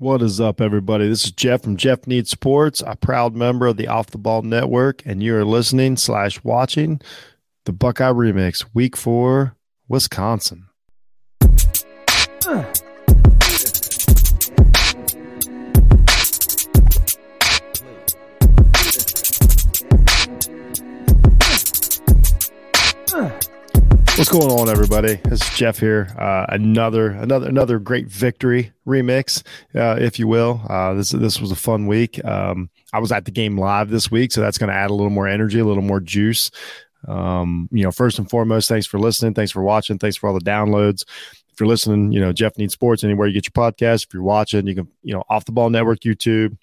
What is up, everybody? This is Jeff from Jeff Needs Sports, a proud member of the Off the Ball Network, and you are listening slash watching the Buckeye Remix, Week Four, Wisconsin. What's going on, everybody? Is Jeff here. Uh, another, another, another great victory remix, uh, if you will. Uh, this this was a fun week. Um, I was at the game live this week, so that's going to add a little more energy, a little more juice. Um, you know, first and foremost, thanks for listening. Thanks for watching. Thanks for all the downloads. If you're listening, you know, Jeff needs sports anywhere you get your podcast. If you're watching, you can, you know, off the ball network, YouTube,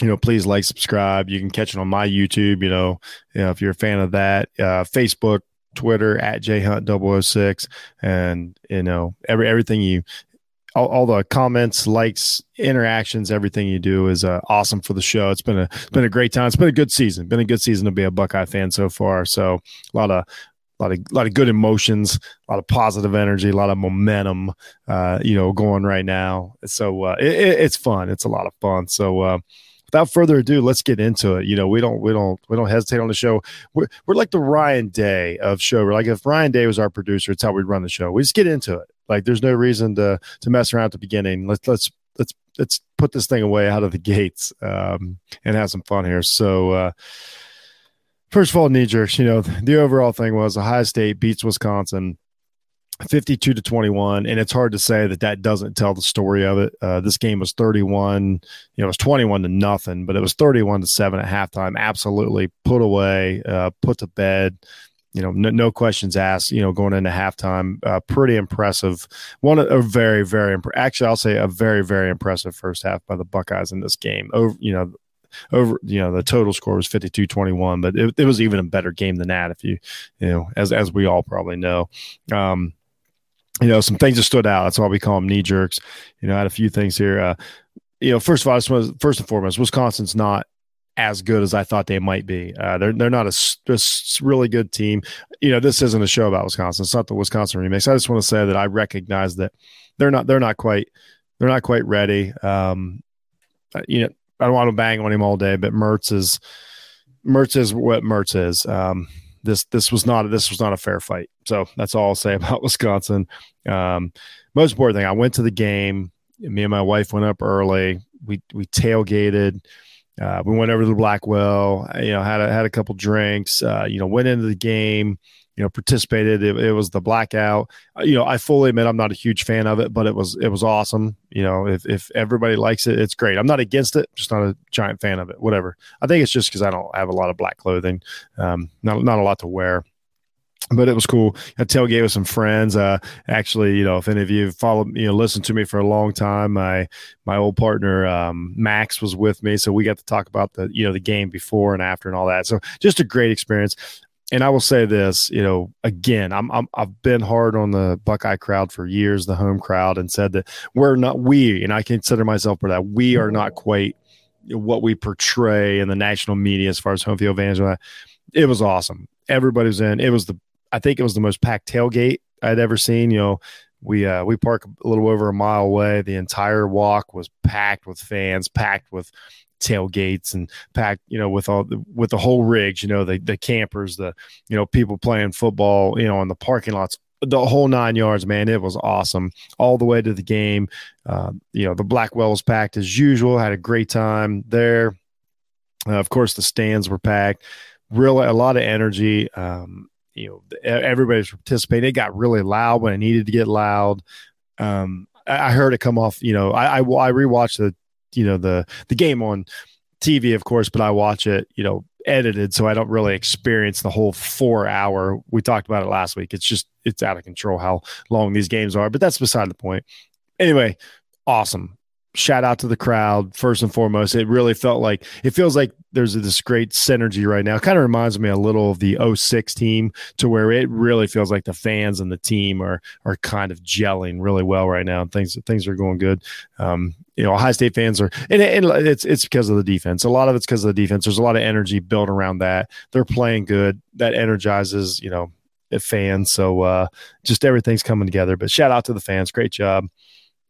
you know, please like, subscribe. You can catch it on my YouTube, you know, you know if you're a fan of that, uh, Facebook, Twitter at jhunt006 and you know every everything you all, all, the comments, likes, interactions, everything you do is uh, awesome for the show. It's been a it's been a great time. It's been a good season. Been a good season to be a Buckeye fan so far. So a lot of a lot of a lot of good emotions, a lot of positive energy, a lot of momentum, uh, you know, going right now. So uh, it, it's fun. It's a lot of fun. So uh, without further ado, let's get into it. You know, we don't we don't we don't hesitate on the show. We're, we're like the Ryan Day of show. We're like if Ryan Day was our producer, it's how we run the show. We just get into it. Like there's no reason to to mess around at the beginning. Let's let's let's let's put this thing away out of the gates um, and have some fun here. So. Uh, First of all, knee jerks. You know, the overall thing was Ohio State beats Wisconsin 52 to 21 and it's hard to say that that doesn't tell the story of it. Uh, this game was 31 you know it was 21 to nothing but it was 31 to 7 at halftime. Absolutely put away uh, put to bed you know no, no, questions asked you know going into halftime. Uh, pretty impressive. One a very very imp- actually i'll say a very very impressive first half by the buckeyes in this game. Over you know over you know the total score was 52-21 but it, it was even a better game than that if you you know as as we all probably know. Um you know, some things that stood out. That's why we call them knee jerks. You know, I had a few things here. Uh, you know, first of all, first and foremost, Wisconsin's not as good as I thought they might be. Uh, they're they're not a, a, really good team. You know, this isn't a show about Wisconsin. It's not the Wisconsin remix. I just want to say that I recognize that they're not they're not quite they're not quite ready. Um, uh, you know, I don't want to bang on him all day, but Mertz is Mertz is what Mertz is. Um, this this was not this was not a fair fight. So that's all I'll say about Wisconsin. Um, most important thing, I went to the game. Me and my wife went up early. We we tailgated. Uh, we went over to the Blackwell. You know, had a, had a couple drinks. Uh, you know, went into the game you know participated. It, it was the blackout. Uh, you know i fully admit i'm not a huge fan of it but it was it was awesome. You know if, if everybody likes it it's great. I'm not against it just not a giant fan of it whatever. I think it's just because i don't have a lot of black clothing um not, not a lot to wear. But it was cool. I tailgate with some friends. Uh, actually, you know, if any of you follow, you know, listen to me for a long time, my my old partner um, Max was with me, so we got to talk about the you know the game before and after and all that. So just a great experience and I will say this, you know, again, I'm, I'm I've been hard on the Buckeye crowd for years, the home crowd, and said that we're not we, and I consider myself for that. We are not quite what we portray in the national media as far as home field advantage. It was awesome. Everybody was in. It was the I think it was the most packed tailgate I'd ever seen. You know, we uh, we park a little over a mile away. The entire walk was packed with fans, packed with tailgates and packed, you know, with all the, with the whole rigs, you know, the the campers, the you know, people playing football, you know, in the parking lots, the whole nine yards, man. It was awesome all the way to the game. Uh, you know, the Blackwell was packed as usual. Had a great time there. Uh, of course, the stands were packed. Really, a lot of energy. Um, you know, everybody's participating. It got really loud when it needed to get loud. Um, I heard it come off. You know, I I, I rewatched the you know the the game on TV, of course, but I watch it, you know, edited, so I don't really experience the whole four hour. We talked about it last week. It's just it's out of control how long these games are, but that's beside the point. Anyway, awesome shout out to the crowd first and foremost. It really felt like it feels like there's this great synergy right now. Kind of reminds me a little of the 06 team to where it really feels like the fans and the team are are kind of gelling really well right now. Things things are going good. Um, you know, Ohio State fans are, and, and it's it's because of the defense. A lot of it's because of the defense. There's a lot of energy built around that. They're playing good. That energizes, you know, fans. So uh, just everything's coming together. But shout out to the fans. Great job.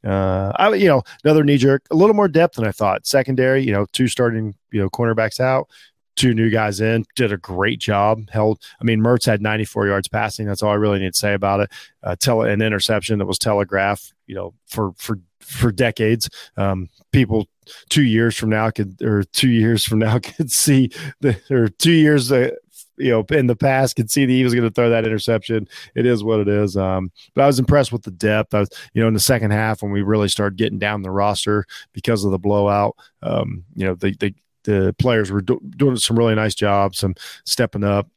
Uh, I, you know, another knee jerk, a little more depth than I thought. Secondary, you know, two starting, you know, cornerbacks out, two new guys in, did a great job. Held, I mean, Mertz had 94 yards passing. That's all I really need to say about it. Uh, an interception that was telegraphed, you know, for for for decades. Um, people two years from now could, or two years from now could see the, or two years uh, you know in the past could see that he was going to throw that interception. It is what it is. Um, but I was impressed with the depth. I was, you know, in the second half when we really started getting down the roster because of the blowout. Um, you know, the the the players were do- doing some really nice jobs, some stepping up.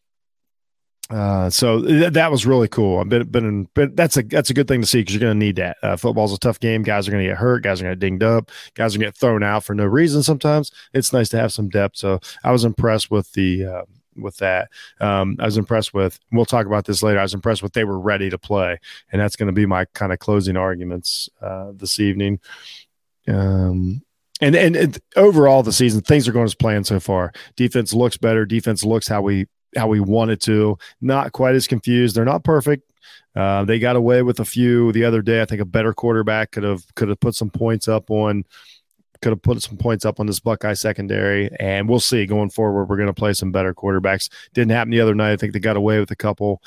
Uh, so th- that was really cool. I've been, been, in, but that's a that's a good thing to see because you're going to need that. Uh, football's a tough game. Guys are going to get hurt. Guys are going to dinged up. Guys are going to get thrown out for no reason. Sometimes it's nice to have some depth. So I was impressed with the uh, with that. Um, I was impressed with. We'll talk about this later. I was impressed with they were ready to play, and that's going to be my kind of closing arguments uh, this evening. Um, and, and and overall the season things are going as planned so far. Defense looks better. Defense looks how we how we wanted to. Not quite as confused. They're not perfect. Uh, they got away with a few the other day. I think a better quarterback could have could have put some points up on could have put some points up on this Buckeye secondary, and we'll see going forward. We're going to play some better quarterbacks. Didn't happen the other night. I think they got away with a couple.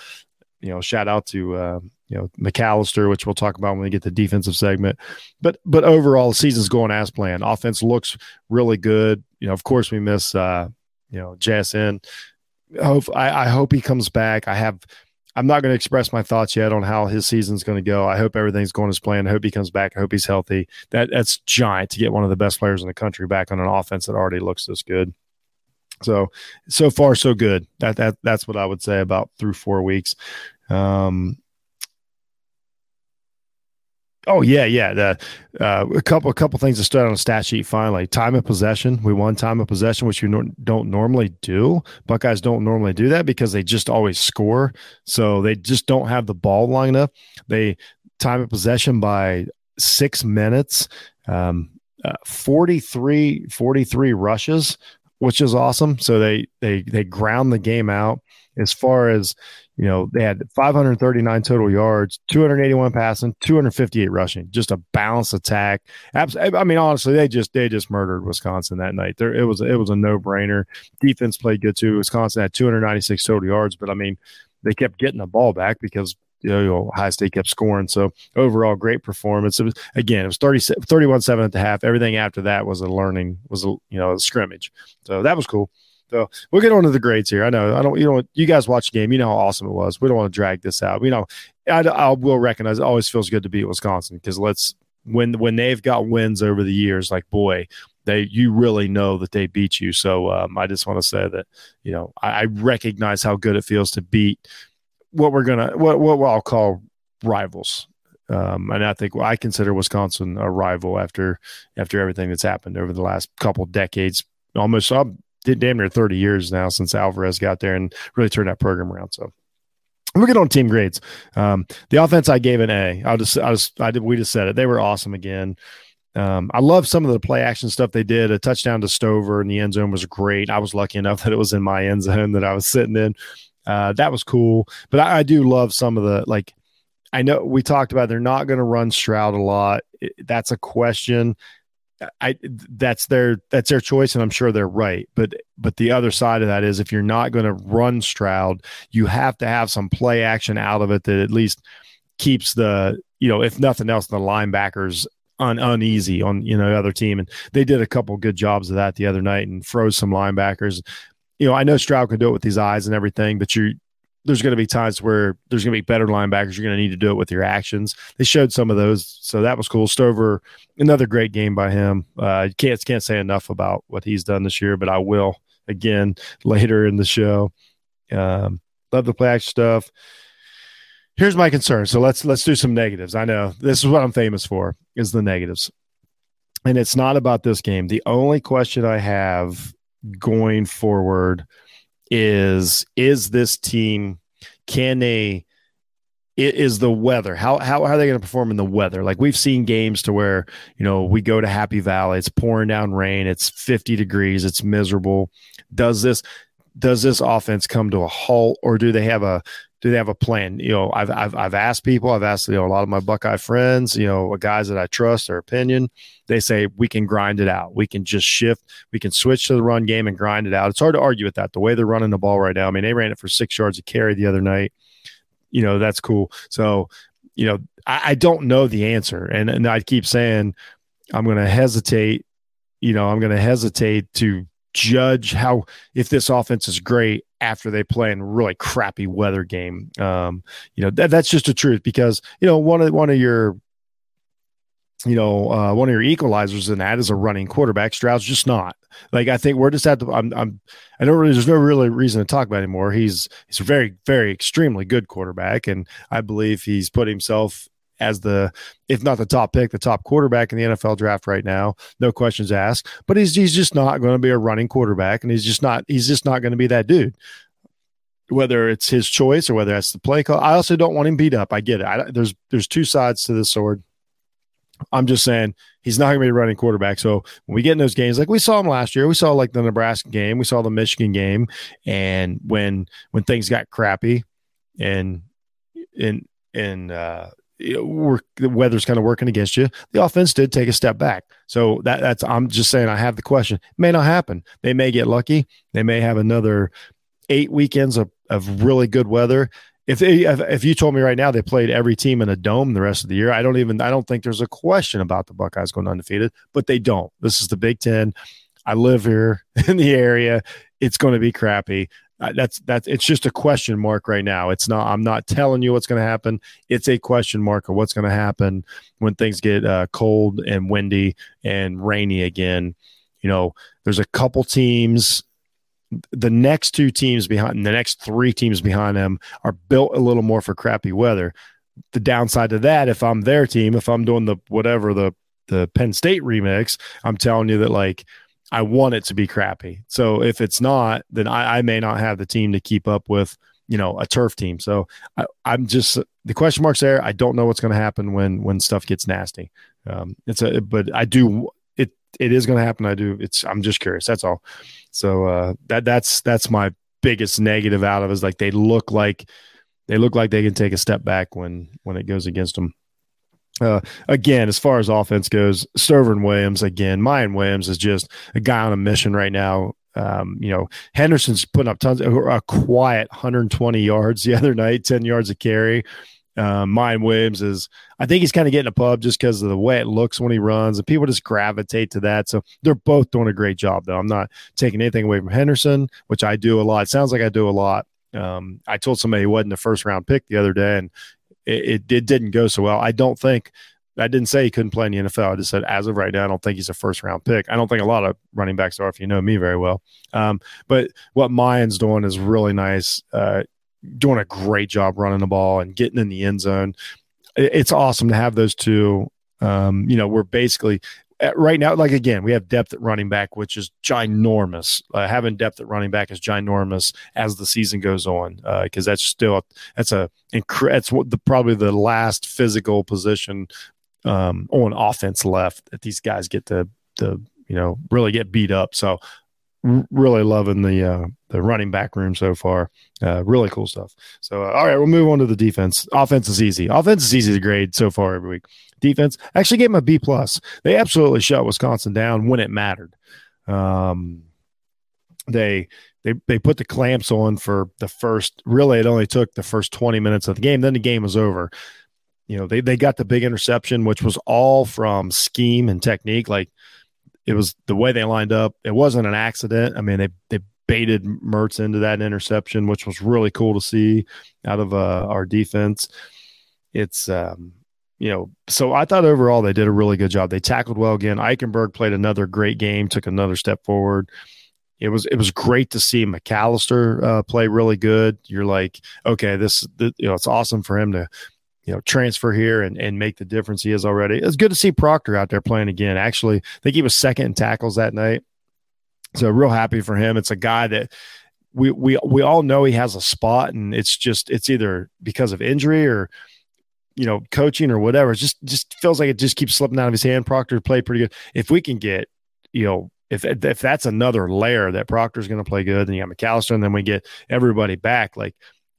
You know, shout out to uh, you know McCalister, which we'll talk about when we get the defensive segment. But but overall, the season's going as planned. Offense looks really good. You know, of course, we miss uh, you know JSN. Hope I, I hope he comes back. I have I'm not going to express my thoughts yet on how his season's going to go. I hope everything's going as planned. I hope he comes back. I hope he's healthy. That that's giant to get one of the best players in the country back on an offense that already looks this good. So so far so good. That that that's what I would say about through four weeks. Um, Oh yeah, yeah. The, uh, a couple a couple things to start on the stat sheet. Finally, time of possession. We won time of possession, which you no, don't normally do. Buckeyes don't normally do that because they just always score. So they just don't have the ball long enough. They time of possession by six minutes. Um, uh, 43, 43 rushes, which is awesome. So they they they ground the game out as far as you know, they had 539 total yards, 281 passing, 258 rushing. Just a balanced attack. I mean, honestly, they just they just murdered Wisconsin that night. There, it was it was a no brainer. Defense played good too. Wisconsin had 296 total yards, but I mean, they kept getting the ball back because you know, Ohio State kept scoring. So overall, great performance. It was again, it was 30, 31 seven at the half. Everything after that was a learning, was a you know a scrimmage. So that was cool. So we'll get on to the grades here. I know I don't. You know, you guys watch the game. You know how awesome it was. We don't want to drag this out. You know, I, I will recognize it always feels good to beat Wisconsin because let's when when they've got wins over the years, like boy, they you really know that they beat you. So um, I just want to say that you know I, I, recognize how good it feels to beat what we're gonna what what I'll call rivals. Um, and I think well, I consider Wisconsin a rival after after everything that's happened over the last couple decades, almost did damn near 30 years now since Alvarez got there and really turned that program around. So get on team grades. Um, the offense I gave an A. I'll just, I just, I did, we just said it. They were awesome again. Um, I love some of the play action stuff they did. A touchdown to Stover in the end zone was great. I was lucky enough that it was in my end zone that I was sitting in. Uh, that was cool. But I, I do love some of the like. I know we talked about they're not going to run Stroud a lot. That's a question. I that's their that's their choice, and I'm sure they're right. But but the other side of that is if you're not going to run Stroud, you have to have some play action out of it that at least keeps the you know if nothing else the linebackers un, uneasy on you know other team, and they did a couple good jobs of that the other night and froze some linebackers. You know I know Stroud can do it with his eyes and everything, but you there's going to be times where there's going to be better linebackers. You're going to need to do it with your actions. They showed some of those, so that was cool. Stover, another great game by him. Uh, can't can't say enough about what he's done this year, but I will again later in the show. Um, love the play action stuff. Here's my concern. So let's let's do some negatives. I know this is what I'm famous for is the negatives, and it's not about this game. The only question I have going forward is is this team can they it is the weather how how are they going to perform in the weather? Like we've seen games to where you know we go to happy valley it's pouring down rain it's 50 degrees it's miserable. Does this does this offense come to a halt or do they have a do they have a plan? You know, I've I've I've asked people, I've asked you know a lot of my Buckeye friends, you know, guys that I trust their opinion. They say we can grind it out. We can just shift. We can switch to the run game and grind it out. It's hard to argue with that. The way they're running the ball right now. I mean, they ran it for six yards a carry the other night. You know, that's cool. So, you know, I, I don't know the answer, and and I keep saying I'm going to hesitate. You know, I'm going to hesitate to judge how if this offense is great after they play in really crappy weather game. Um, you know, that, that's just the truth because, you know, one of one of your you know, uh, one of your equalizers in that is a running quarterback. Stroud's just not. Like I think we're just at the. I'm. I'm. I don't really. There's no really reason to talk about anymore. He's. He's a very, very, extremely good quarterback, and I believe he's put himself as the, if not the top pick, the top quarterback in the NFL draft right now. No questions asked. But he's he's just not going to be a running quarterback, and he's just not he's just not going to be that dude. Whether it's his choice or whether that's the play call, I also don't want him beat up. I get it. I, there's there's two sides to this sword. I'm just saying he's not going to be a running quarterback. So when we get in those games, like we saw him last year, we saw like the Nebraska game, we saw the Michigan game, and when when things got crappy, and and and uh, the weather's kind of working against you. The offense did take a step back. So that that's I'm just saying I have the question. It may not happen. They may get lucky. They may have another eight weekends of, of really good weather. If, they, if if you told me right now they played every team in a dome the rest of the year, I don't even I don't think there's a question about the Buckeyes going undefeated, but they don't. This is the Big Ten. I live here in the area. It's going to be crappy that's that's it's just a question mark right now. It's not. I'm not telling you what's going to happen. It's a question mark of what's going to happen when things get uh, cold and windy and rainy again. You know, there's a couple teams. The next two teams behind the next three teams behind them are built a little more for crappy weather. The downside to that, if I'm their team, if I'm doing the whatever the the Penn State remix, I'm telling you that like I want it to be crappy. So if it's not, then I, I may not have the team to keep up with, you know, a turf team. So I, am just the question marks there. I don't know what's going to happen when when stuff gets nasty. Um, it's a, but I do it. It is going to happen. I do. It's. I'm just curious. That's all. So uh, that that's that's my biggest negative out of it is like they look like they look like they can take a step back when when it goes against them. Uh, again, as far as offense goes, Stover and Williams, again, Miyan Williams is just a guy on a mission right now. Um, you know, Henderson's putting up tons of a quiet 120 yards the other night, 10 yards of carry. Um, Miyan Williams is, I think he's kind of getting a pub just because of the way it looks when he runs, and people just gravitate to that. So they're both doing a great job, though. I'm not taking anything away from Henderson, which I do a lot. It sounds like I do a lot. Um, I told somebody he wasn't a first round pick the other day, and it, it, it didn't go so well. I don't think I didn't say he couldn't play in the NFL. I just said as of right now, I don't think he's a first round pick. I don't think a lot of running backs are, if you know me very well. Um, but what Miyan's doing is really nice. Uh, doing a great job running the ball and getting in the end zone. It's awesome to have those two. Um, you know, we're basically right now, like again, we have depth at running back, which is ginormous. Uh, having depth at running back is ginormous as the season goes on, because uh, that's still that's a that's what the probably the last physical position um, on offense left that these guys get to to you know really get beat up. So really loving the uh, the running back room so far. Uh, really cool stuff. So uh, all right, we'll move on to the defense. Offense is easy. Offense is easy to grade so far every week. Defense actually gave them a B plus. They absolutely shut Wisconsin down when it mattered. Um, they they they put the clamps on for the first. Really, it only took the first twenty minutes of the game. Then the game was over. You know, they they got the big interception, which was all from scheme and technique. Like it was the way they lined up. It wasn't an accident. I mean, they they baited Mertz into that interception, which was really cool to see out of uh, our defense. It's um, you know, so I thought overall they did a really good job. They tackled well again. Eichenberg played another great game, took another step forward. It was it was great to see McCalister uh, play really good. You're like, okay, this, this you know, it's awesome for him to you know, transfer here and, and make the difference he is already. It's good to see Proctor out there playing again. Actually, I think he was second in tackles that night. So real happy for him. It's a guy that we we we all know he has a spot, and it's just it's either because of injury or you know coaching or whatever. Just just feels like it just keeps slipping out of his hand. Proctor played pretty good. If we can get you know if if that's another layer that Proctor's going to play good, then you got McCalister, and then we get everybody back like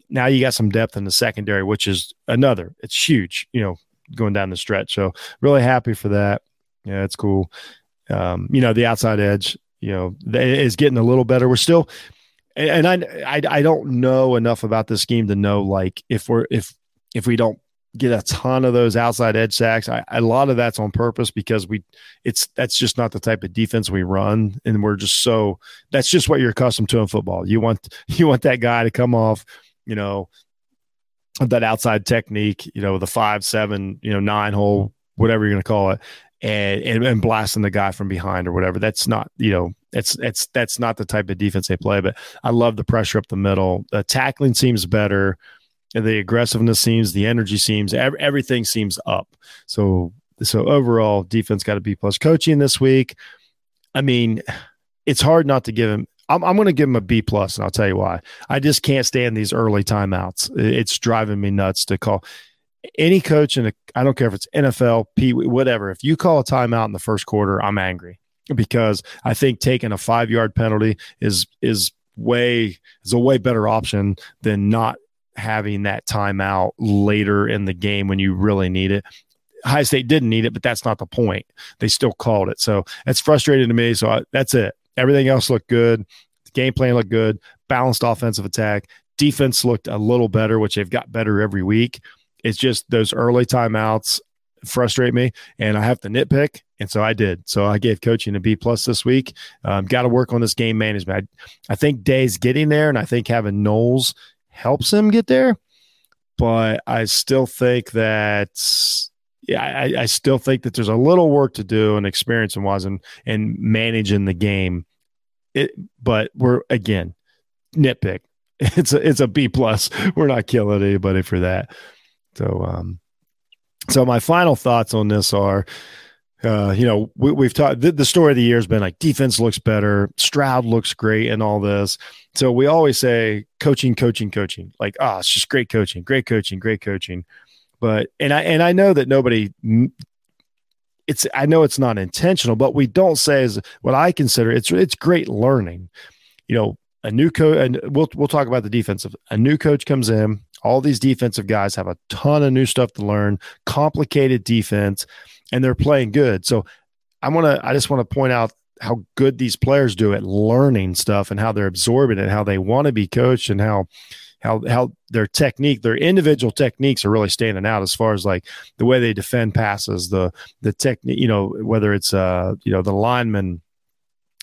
now you got some depth in the secondary, which is another. It's huge, you know, going down the stretch. So really happy for that. Yeah, it's cool. Um, you know, the outside edge, you know, is getting a little better. We're still, and I, I, I don't know enough about this scheme to know like if we're if if we don't get a ton of those outside edge sacks. I, a lot of that's on purpose because we, it's that's just not the type of defense we run, and we're just so that's just what you're accustomed to in football. You want you want that guy to come off, you know, that outside technique, you know, the five, seven, you know, nine hole, whatever you're going to call it, and, and and blasting the guy from behind or whatever. That's not, you know, it's it's that's not the type of defense they play. But I love the pressure up the middle. The tackling seems better the aggressiveness seems, the energy seems, everything seems up. So so overall, defense got a B plus. Coaching this week, I mean, it's hard not to give him. I'm, I'm going to give him a B plus, and I'll tell you why. I just can't stand these early timeouts. It's driving me nuts to call any coach in a. I don't care if it's NFL, P, whatever. If you call a timeout in the first quarter, I'm angry because I think taking a five yard penalty is is way is a way better option than not having that timeout later in the game when you really need it. High State didn't need it, but that's not the point. They still called it. So that's frustrating to me. So I, that's it. Everything else looked good. The game plan looked good. Balanced offensive attack. Defense looked a little better, which they've got better every week. It's just those early timeouts frustrate me, and I have to nitpick, and so I did. So I gave coaching a B plus this week. Um, got to work on this game management. I, I think Day's getting there, and I think having Knowles helps him get there. But I still think that yeah, I, I still think that there's a little work to do and experience and was and, and managing the game. It, but we're again nitpick. It's a it's a B plus. We're not killing anybody for that. So um, so my final thoughts on this are uh, you know, we, have talked. The, the, story of the year has been like defense looks better, Stroud looks great, and all this. So we always say coaching, coaching, coaching. Like, ah, oh, it's just great coaching, great coaching, great coaching. But and I and I know that nobody. It's I know it's not intentional, but we don't say is what I consider it's it's great learning. You know, a new coach, and we'll we'll talk about the defensive. A new coach comes in. All these defensive guys have a ton of new stuff to learn. Complicated defense and they're playing good. So I want to, I just want to point out how good these players do at learning stuff and how they're absorbing it, how they want to be coached and how, how, how their technique, their individual techniques are really standing out as far as like the way they defend passes, the, the technique, you know, whether it's, uh, you know, the lineman,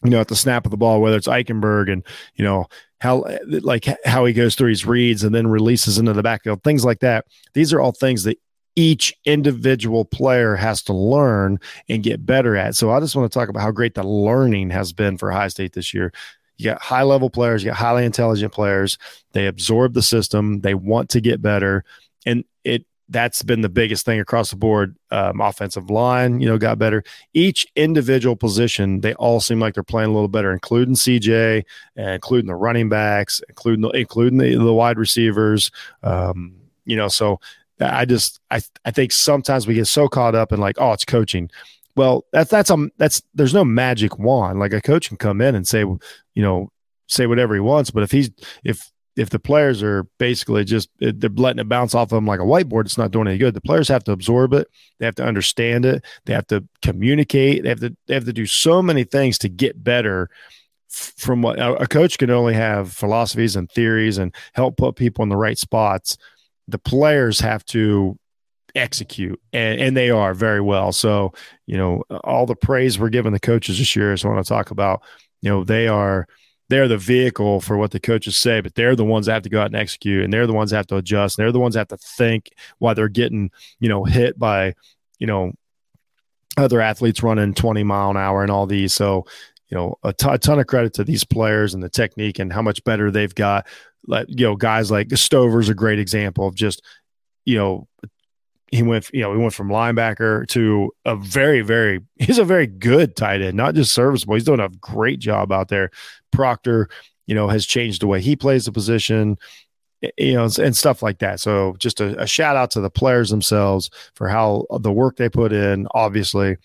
you know, at the snap of the ball, whether it's Eichenberg and, you know, how like how he goes through his reads and then releases into the backfield, things like that. These are all things that each individual player has to learn and get better at. So I just want to talk about how great the learning has been for High State this year. You got high level players, you got highly intelligent players. They absorb the system, they want to get better. And it that's been the biggest thing across the board. Um, offensive line, you know, got better. Each individual position, they all seem like they're playing a little better, including CJ, including the running backs, including the, including the, the wide receivers. Um, you know, so I just I I think sometimes we get so caught up in like, oh, it's coaching. Well, that's that's um that's there's no magic wand. Like a coach can come in and say, you know, say whatever he wants, but if he's if if the players are basically just they're letting it bounce off of them like a whiteboard, it's not doing any good. The players have to absorb it. They have to understand it. They have to communicate. They have to they have to do so many things to get better. From what a coach can only have philosophies and theories and help put people in the right spots the players have to execute and, and they are very well. So you know all the praise we're giving the coaches this year is i want to talk about you know they are they're the vehicle for what the coaches say but they're the ones that have to go out and execute and they're the ones that have to adjust and they're the ones that have to think why they're getting you know hit by you know other athletes running 20 mile an hour and all these. So you know a, t- a ton of credit to these players and the technique and how much better they've got. Like you know guys like Stover's a great example of just you know he went you know he went from linebacker to a very very he's a very good tight end not just serviceable. He's doing a great job out there. Proctor you know has changed the way he plays the position you know and stuff like that. So just a, a shout out to the players themselves for how the work they put in obviously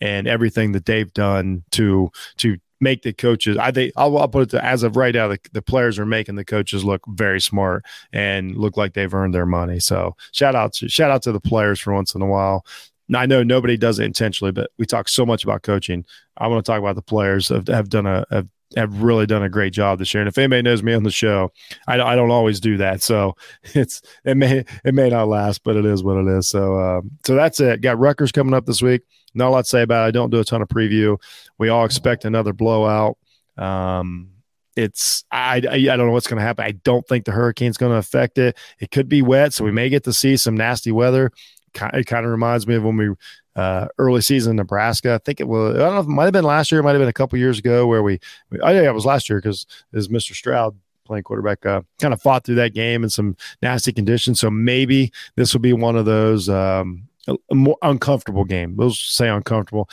and everything that they've done to to make the coaches. I think I'll, I'll put it to as of right now, the, the players are making the coaches look very smart and look like they've earned their money. So shout out to shout out to the players for once in a while. I know nobody does it intentionally, but we talk so much about coaching. I want to talk about the players have, have done a have, have really done a great job this year. And if anybody knows me on the show, I, I don't always do that. So it's it may it may not last, but it is what it is. So uh, so that's it. Got Rutgers coming up this week. Not a lot to say about it. I don't do a ton of preview. We all expect another blowout. Um, it's I, I, I don't know what's going to happen. I don't think the hurricane's going to affect it. It could be wet, so we may get to see some nasty weather. It kind of reminds me of when we uh, early season Nebraska. I think it was. I don't know. if It might have been last year. It might have been a couple years ago where we. we oh yeah, it was last year because is Mr. Stroud playing quarterback. Uh, kind of fought through that game in some nasty conditions. So maybe this will be one of those. Um, more uncomfortable game. We'll say uncomfortable.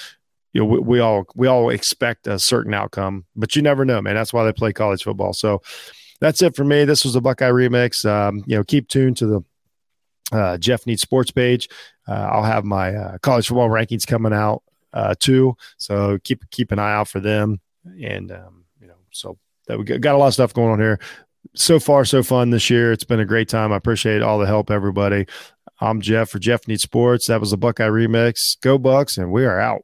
You know, we, we, all we all expect a certain outcome, but you never know, man. That's why they play college football. So that's it for me. This was a Buckeye remix. Um, you know, keep tuned to the uh, Jeff Needs Sports page. Uh, I'll have my uh, college football rankings coming out uh, too, so keep keep an eye out for them. And um, you know, so that we got a lot of stuff going on here. So far, so fun this year. It's been a great time. I appreciate all the help, everybody. I'm Jeff for Jeff Needs Sports. That was the Buckeye Remix. Go Bucks, and we are out.